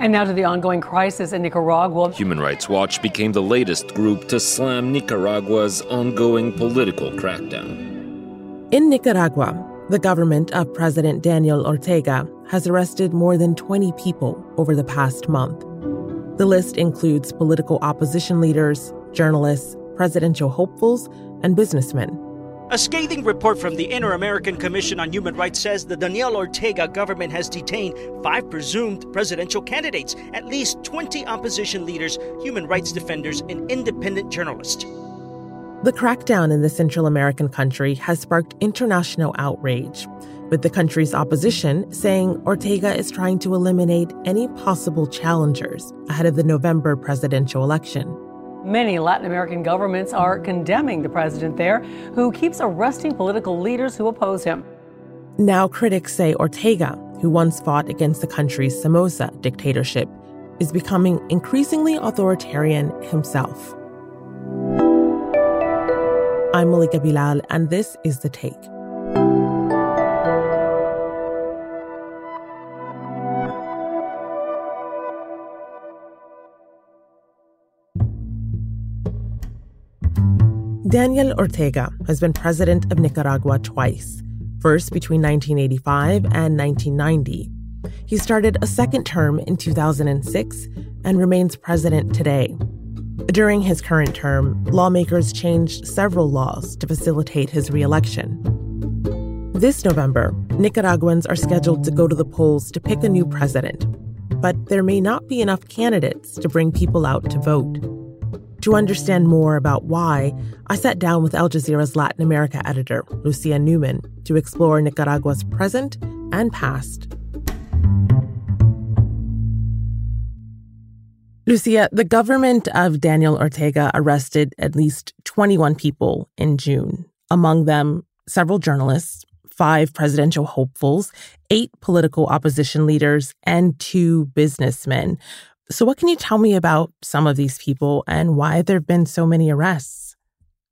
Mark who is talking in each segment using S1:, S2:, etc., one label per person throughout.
S1: And now to the ongoing crisis in Nicaragua.
S2: Human Rights Watch became the latest group to slam Nicaragua's ongoing political crackdown.
S3: In Nicaragua, the government of President Daniel Ortega has arrested more than 20 people over the past month. The list includes political opposition leaders, journalists, presidential hopefuls, and businessmen.
S4: A scathing report from the Inter American Commission on Human Rights says the Daniel Ortega government has detained five presumed presidential candidates, at least 20 opposition leaders, human rights defenders, and independent journalists.
S3: The crackdown in the Central American country has sparked international outrage, with the country's opposition saying Ortega is trying to eliminate any possible challengers ahead of the November presidential election.
S1: Many Latin American governments are condemning the president there, who keeps arresting political leaders who oppose him.
S3: Now, critics say Ortega, who once fought against the country's Somoza dictatorship, is becoming increasingly authoritarian himself. I'm Malika Bilal, and this is The Take. Daniel Ortega has been president of Nicaragua twice, first between 1985 and 1990. He started a second term in 2006 and remains president today. During his current term, lawmakers changed several laws to facilitate his reelection. This November, Nicaraguans are scheduled to go to the polls to pick a new president, but there may not be enough candidates to bring people out to vote. To understand more about why, I sat down with Al Jazeera's Latin America editor, Lucia Newman, to explore Nicaragua's present and past. Lucia, the government of Daniel Ortega arrested at least 21 people in June, among them several journalists, five presidential hopefuls, eight political opposition leaders, and two businessmen. So, what can you tell me about some of these people and why there have been so many arrests?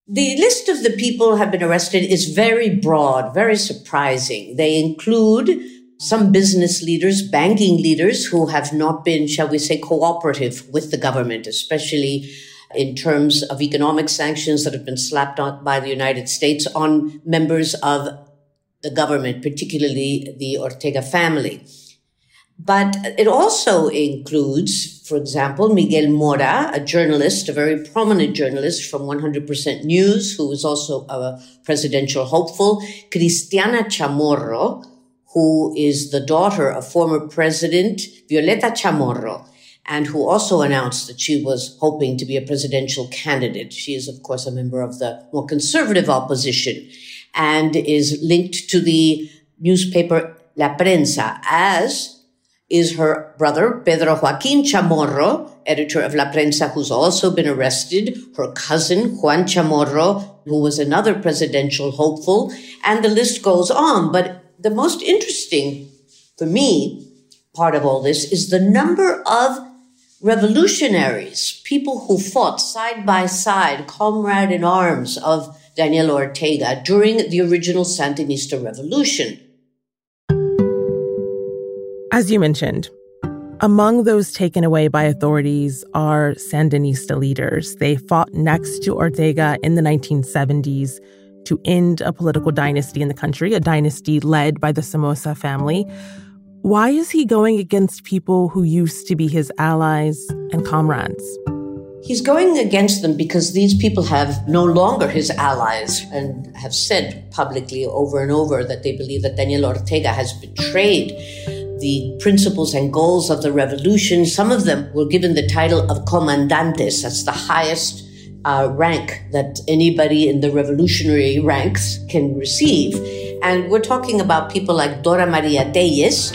S5: The list of the people who have been arrested is very broad, very surprising. They include some business leaders, banking leaders who have not been, shall we say, cooperative with the government, especially in terms of economic sanctions that have been slapped on by the United States on members of the government, particularly the Ortega family. But it also includes, for example, Miguel Mora, a journalist, a very prominent journalist from 100% News, who is also a presidential hopeful, Cristiana Chamorro, who is the daughter of former President Violeta Chamorro, and who also announced that she was hoping to be a presidential candidate. She is, of course, a member of the more conservative opposition and is linked to the newspaper La Prensa as is her brother, Pedro Joaquin Chamorro, editor of La Prensa, who's also been arrested, her cousin, Juan Chamorro, who was another presidential hopeful, and the list goes on. But the most interesting for me part of all this is the number of revolutionaries, people who fought side by side, comrade in arms of Daniel Ortega during the original Sandinista revolution.
S3: As you mentioned, among those taken away by authorities are Sandinista leaders. They fought next to Ortega in the 1970s to end a political dynasty in the country, a dynasty led by the Somoza family. Why is he going against people who used to be his allies and comrades?
S5: He's going against them because these people have no longer his allies and have said publicly over and over that they believe that Daniel Ortega has betrayed the principles and goals of the revolution. Some of them were given the title of comandantes. That's the highest uh, rank that anybody in the revolutionary ranks can receive. And we're talking about people like Dora Maria Tellez,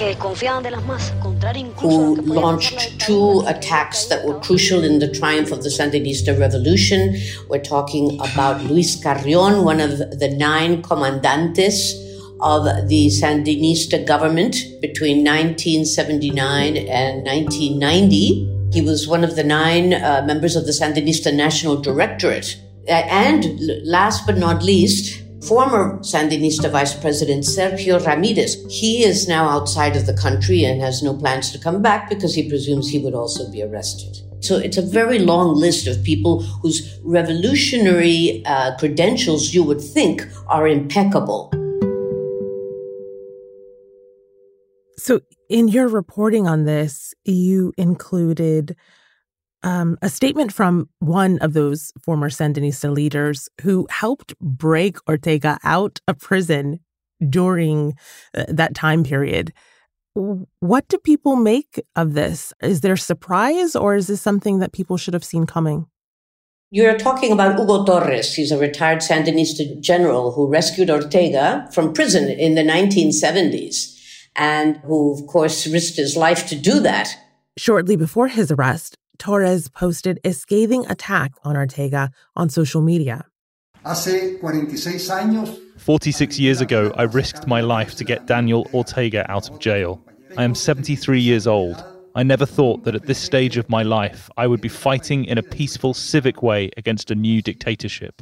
S5: who launched two attacks that were crucial in the triumph of the Sandinista revolution. We're talking about Luis Carrion, one of the nine comandantes of the Sandinista government between 1979 and 1990. He was one of the nine uh, members of the Sandinista National Directorate. And last but not least, Former Sandinista Vice President Sergio Ramirez, he is now outside of the country and has no plans to come back because he presumes he would also be arrested. So it's a very long list of people whose revolutionary uh, credentials you would think are impeccable.
S3: So, in your reporting on this, you included um, a statement from one of those former Sandinista leaders who helped break Ortega out of prison during uh, that time period. What do people make of this? Is there surprise or is this something that people should have seen coming?
S5: You're talking about Hugo Torres. He's a retired Sandinista general who rescued Ortega from prison in the 1970s and who, of course, risked his life to do that.
S3: Shortly before his arrest, Torres posted a scathing attack on Ortega on social media.
S6: Hace 46 años
S7: 46 years ago, I risked my life to get Daniel Ortega out of jail. I am 73 years old. I never thought that at this stage of my life I would be fighting in a peaceful, civic way against a new dictatorship.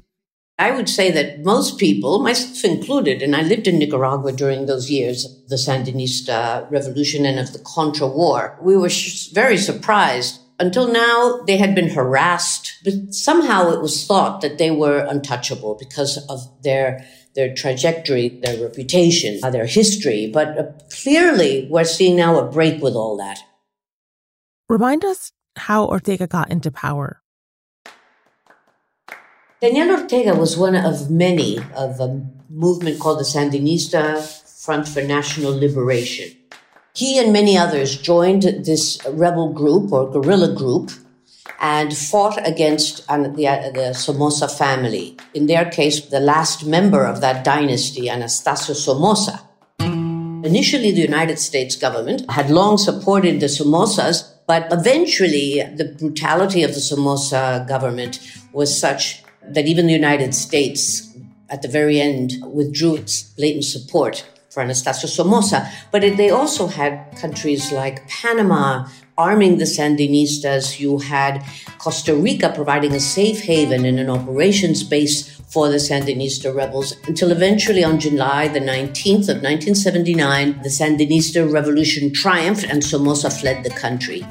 S5: I would say that most people, myself included, and I lived in Nicaragua during those years of the Sandinista revolution and of the Contra War, we were very surprised. Until now, they had been harassed, but somehow it was thought that they were untouchable because of their their trajectory, their reputation, uh, their history. But uh, clearly, we're seeing now a break with all that.
S3: Remind us how Ortega got into power.
S5: Daniel Ortega was one of many of a movement called the Sandinista Front for National Liberation. He and many others joined this rebel group or guerrilla group and fought against the, the Somoza family. In their case, the last member of that dynasty, Anastasio Somoza. Initially, the United States government had long supported the Somozas, but eventually the brutality of the Somoza government was such that even the United States, at the very end, withdrew its blatant support for Anastasio Somoza. But they also had countries like Panama, arming the Sandinistas. You had Costa Rica providing a safe haven and an operations base for the Sandinista rebels until eventually on July the 19th of 1979, the Sandinista revolution triumphed and Somoza fled the country.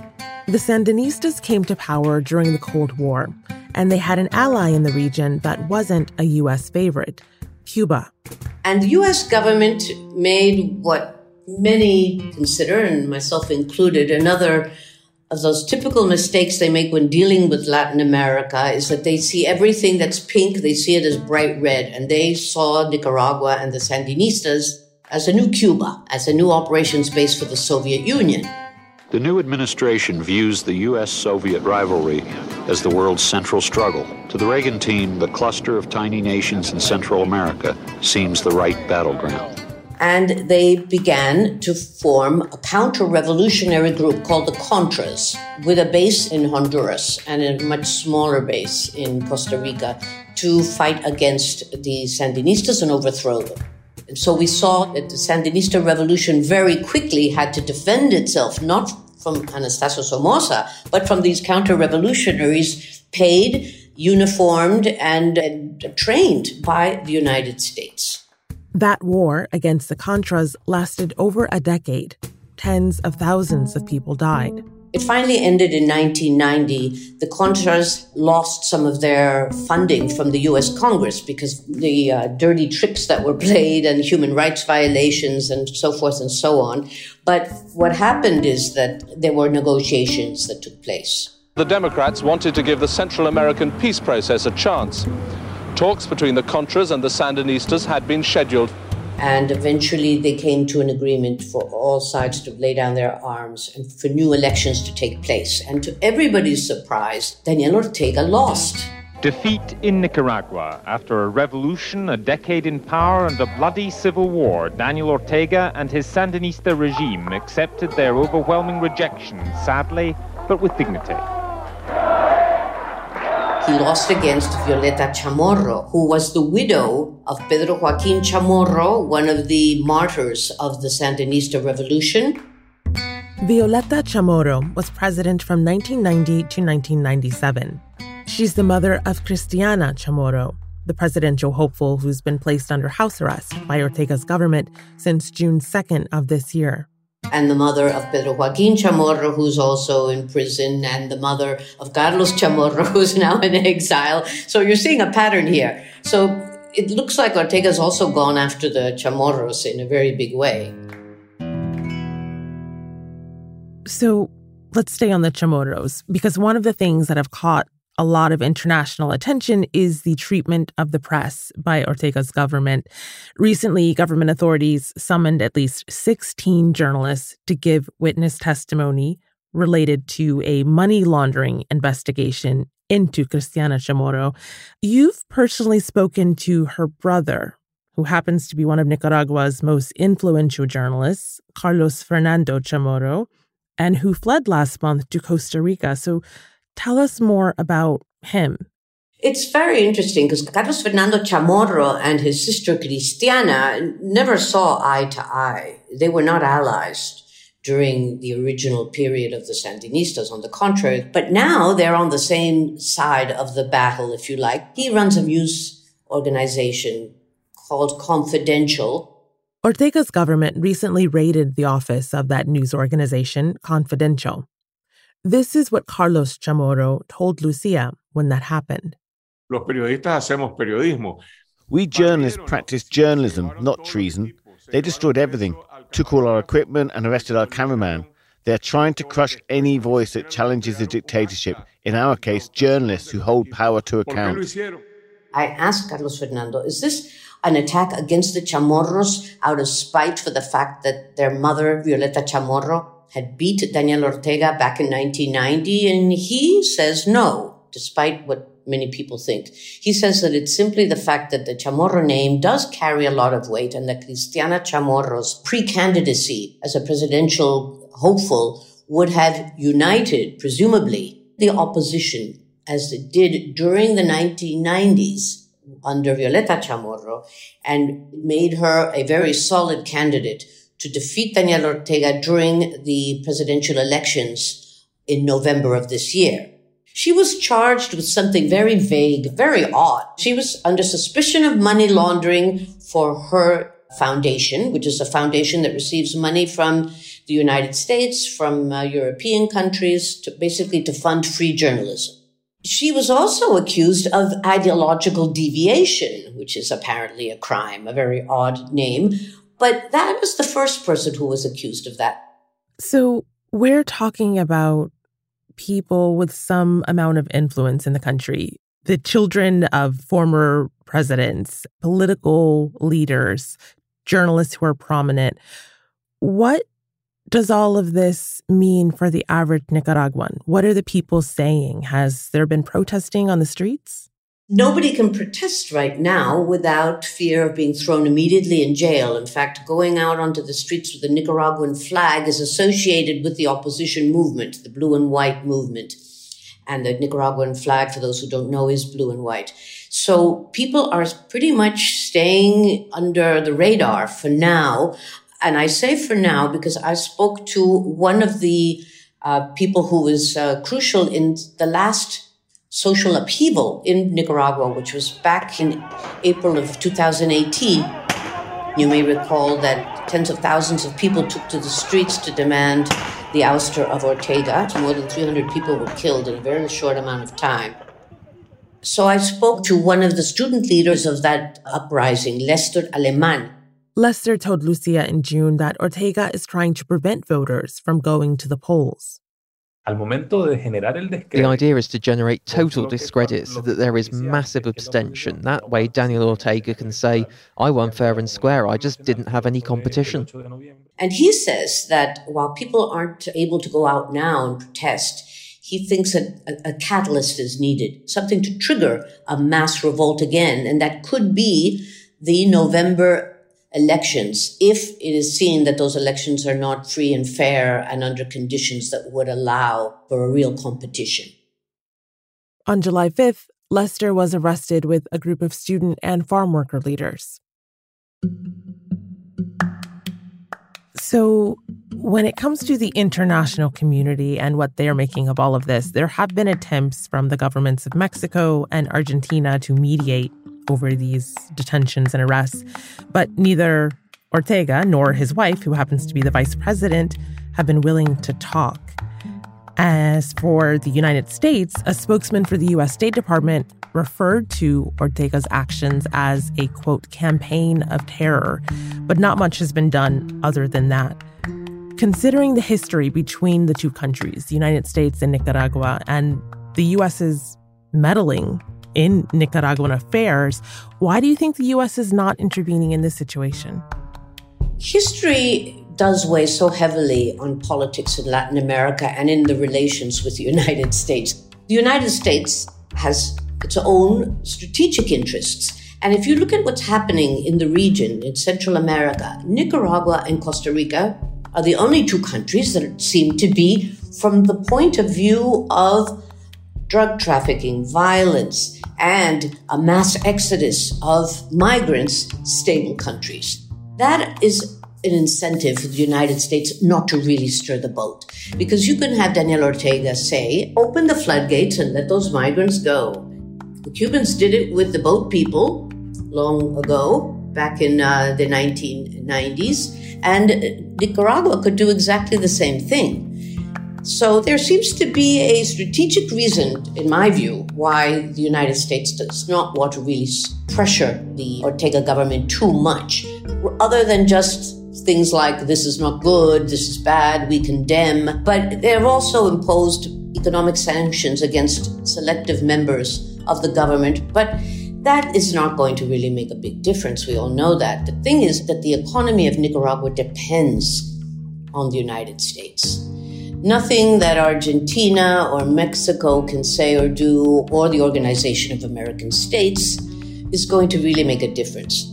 S3: The Sandinistas came to power during the Cold War, and they had an ally in the region that wasn't a U.S. favorite Cuba.
S5: And the U.S. government made what many consider, and myself included, another of those typical mistakes they make when dealing with Latin America is that they see everything that's pink, they see it as bright red. And they saw Nicaragua and the Sandinistas as a new Cuba, as a new operations base for the Soviet Union.
S8: The new administration views the U.S. Soviet rivalry as the world's central struggle. To the Reagan team, the cluster of tiny nations in Central America seems the right battleground
S5: and they began to form a counter revolutionary group called the Contras, with a base in Honduras and a much smaller base in Costa Rica to fight against the Sandinistas and overthrow them. And so we saw that the Sandinista revolution very quickly had to defend itself, not from Anastasio Somoza, but from these counter revolutionaries paid, uniformed, and, and trained by the United States.
S3: That war against the Contras lasted over a decade. Tens of thousands of people died.
S5: It finally ended in 1990. The Contras lost some of their funding from the US Congress because the uh, dirty tricks that were played and human rights violations and so forth and so on. But what happened is that there were negotiations that took place.
S9: The Democrats wanted to give the Central American peace process a chance. Talks between the Contras and the Sandinistas had been scheduled.
S5: And eventually they came to an agreement for all sides to lay down their arms and for new elections to take place. And to everybody's surprise, Daniel Ortega lost.
S10: Defeat in Nicaragua. After a revolution, a decade in power, and a bloody civil war, Daniel Ortega and his Sandinista regime accepted their overwhelming rejection, sadly, but with dignity.
S5: He lost against Violeta Chamorro, who was the widow of Pedro Joaquin Chamorro, one of the martyrs of the Sandinista revolution.
S3: Violeta Chamorro was president from 1990 to 1997. She's the mother of Cristiana Chamorro, the presidential hopeful who's been placed under house arrest by Ortega's government since June 2nd of this year.
S5: And the mother of Pedro Joaquin Chamorro, who's also in prison, and the mother of Carlos Chamorro, who's now in exile. So you're seeing a pattern here. So it looks like Ortega's also gone after the Chamorros in a very big way.
S3: So let's stay on the Chamorros, because one of the things that have caught a lot of international attention is the treatment of the press by Ortega's government. Recently, government authorities summoned at least 16 journalists to give witness testimony related to a money laundering investigation into Cristiana Chamorro. You've personally spoken to her brother, who happens to be one of Nicaragua's most influential journalists, Carlos Fernando Chamorro, and who fled last month to Costa Rica. So Tell us more about him.
S5: It's very interesting because Carlos Fernando Chamorro and his sister Cristiana never saw eye to eye. They were not allies during the original period of the Sandinistas, on the contrary. But now they're on the same side of the battle, if you like. He runs a news organization called Confidencial.
S3: Ortega's government recently raided the office of that news organization, Confidencial. This is what Carlos Chamorro told Lucia when that happened.
S11: Los periodistas hacemos periodismo.
S12: We journalists practice journalism, not treason. They destroyed everything, took all our equipment, and arrested our cameraman. They're trying to crush any voice that challenges the dictatorship, in our case, journalists who hold power to account.
S5: I asked Carlos Fernando, is this an attack against the Chamorros out of spite for the fact that their mother, Violeta Chamorro, had beat Daniel Ortega back in 1990, and he says no, despite what many people think. He says that it's simply the fact that the Chamorro name does carry a lot of weight and that Cristiana Chamorro's pre-candidacy as a presidential hopeful would have united, presumably, the opposition as it did during the 1990s under Violeta Chamorro and made her a very solid candidate to defeat Daniel Ortega during the presidential elections in November of this year. She was charged with something very vague, very odd. She was under suspicion of money laundering for her foundation, which is a foundation that receives money from the United States, from uh, European countries, to basically to fund free journalism. She was also accused of ideological deviation, which is apparently a crime, a very odd name, but that was the first person who was accused of that.
S3: So we're talking about people with some amount of influence in the country, the children of former presidents, political leaders, journalists who are prominent. What does all of this mean for the average Nicaraguan? What are the people saying? Has there been protesting on the streets?
S5: Nobody can protest right now without fear of being thrown immediately in jail. In fact, going out onto the streets with the Nicaraguan flag is associated with the opposition movement, the blue and white movement. And the Nicaraguan flag, for those who don't know, is blue and white. So people are pretty much staying under the radar for now. And I say for now because I spoke to one of the uh, people who was uh, crucial in the last social upheaval in Nicaragua, which was back in April of 2018. You may recall that tens of thousands of people took to the streets to demand the ouster of Ortega. More than 300 people were killed in a very short amount of time. So I spoke to one of the student leaders of that uprising, Lester Aleman.
S3: Lester told Lucia in June that Ortega is trying to prevent voters from going to the polls.
S13: The idea is to generate total discredit so that there is massive abstention. That way, Daniel Ortega can say, I won fair and square, I just didn't have any competition.
S5: And he says that while people aren't able to go out now and protest, he thinks that a, a catalyst is needed, something to trigger a mass revolt again. And that could be the November elections if it is seen that those elections are not free and fair and under conditions that would allow for a real competition.
S3: On July 5th, Lester was arrested with a group of student and farm worker leaders. So, when it comes to the international community and what they're making of all of this, there have been attempts from the governments of Mexico and Argentina to mediate over these detentions and arrests. But neither Ortega nor his wife, who happens to be the vice president, have been willing to talk. As for the United States, a spokesman for the U.S. State Department referred to Ortega's actions as a quote, campaign of terror, but not much has been done other than that. Considering the history between the two countries, the United States and Nicaragua, and the U.S.'s meddling in Nicaraguan affairs, why do you think the U.S. is not intervening in this situation?
S5: History does weigh so heavily on politics in Latin America and in the relations with the United States. The United States has its own strategic interests. And if you look at what's happening in the region in Central America, Nicaragua and Costa Rica are the only two countries that seem to be, from the point of view of drug trafficking, violence, and a mass exodus of migrants, stable countries. That is an incentive for the United States not to really stir the boat. Because you can have Daniel Ortega say, open the floodgates and let those migrants go. The Cubans did it with the boat people long ago, back in uh, the 1990s, and Nicaragua could do exactly the same thing. So there seems to be a strategic reason, in my view, why the United States does not want to really pressure the Ortega government too much, other than just things like this is not good, this is bad, we condemn. But they have also imposed economic sanctions against selective members of the government. But that is not going to really make a big difference. We all know that. The thing is that the economy of Nicaragua depends on the United States. Nothing that Argentina or Mexico can say or do, or the Organization of American States, is going to really make a difference.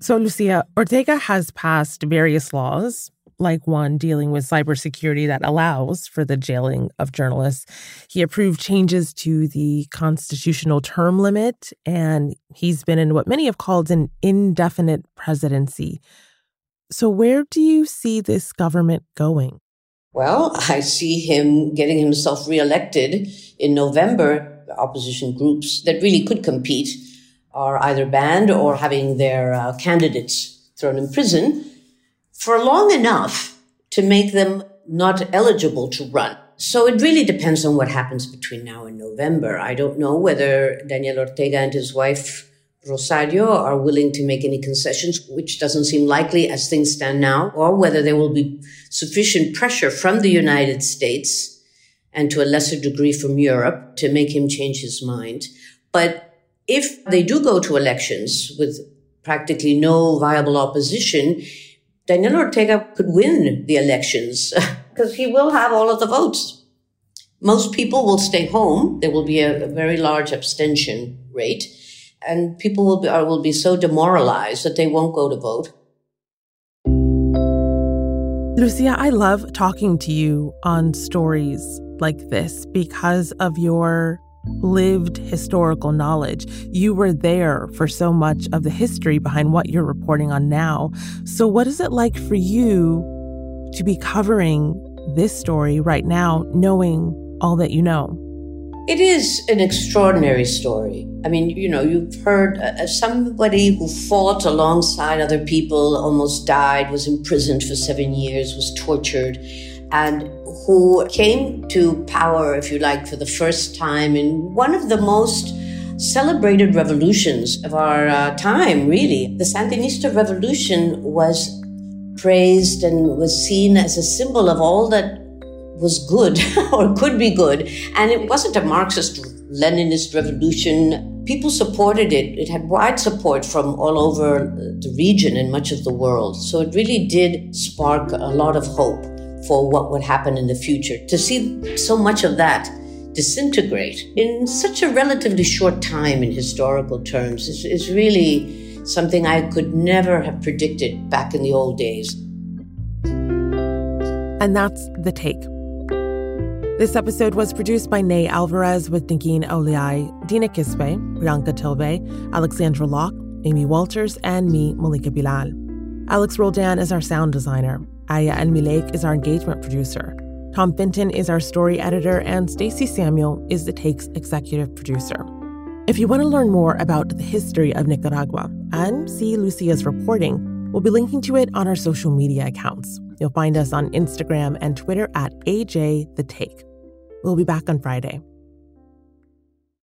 S3: So, Lucia, Ortega has passed various laws, like one dealing with cybersecurity that allows for the jailing of journalists. He approved changes to the constitutional term limit, and he's been in what many have called an indefinite presidency. So, where do you see this government going?
S5: Well, I see him getting himself reelected in November. Opposition groups that really could compete are either banned or having their uh, candidates thrown in prison for long enough to make them not eligible to run. So it really depends on what happens between now and November. I don't know whether Daniel Ortega and his wife Rosario are willing to make any concessions, which doesn't seem likely as things stand now, or whether there will be sufficient pressure from the United States and to a lesser degree from Europe to make him change his mind. But if they do go to elections with practically no viable opposition, Daniel Ortega could win the elections because he will have all of the votes. Most people will stay home. There will be a, a very large abstention rate, and people will be, will be so demoralized that they won't go to vote.
S3: Lucia, I love talking to you on stories like this because of your lived historical knowledge. You were there for so much of the history behind what you're reporting on now. So, what is it like for you to be covering this story right now, knowing all that you know?
S5: It is an extraordinary story. I mean, you know, you've heard uh, somebody who fought alongside other people, almost died, was imprisoned for seven years, was tortured, and who came to power, if you like, for the first time in one of the most celebrated revolutions of our uh, time, really. The Sandinista revolution was praised and was seen as a symbol of all that was good or could be good. And it wasn't a Marxist Leninist revolution. People supported it. It had wide support from all over the region and much of the world. So it really did spark a lot of hope for what would happen in the future. To see so much of that disintegrate in such a relatively short time in historical terms is, is really something I could never have predicted back in the old days.
S3: And that's the take. This episode was produced by Ney Alvarez with Negin Owliaei, Dina Kesbeh, Priyanka Tilve, Alexandra Locke, Amy Walters, and me, Malika Bilal. Alex Roldan is our sound designer. Aya El is our engagement producer. Tom Fenton is our story editor, and Stacey Samuel is the Take's executive producer. If you want to learn more about the history of Nicaragua and see Lucia's reporting, we'll be linking to it on our social media accounts. You'll find us on Instagram and Twitter at AJ The Take. We'll be back on Friday.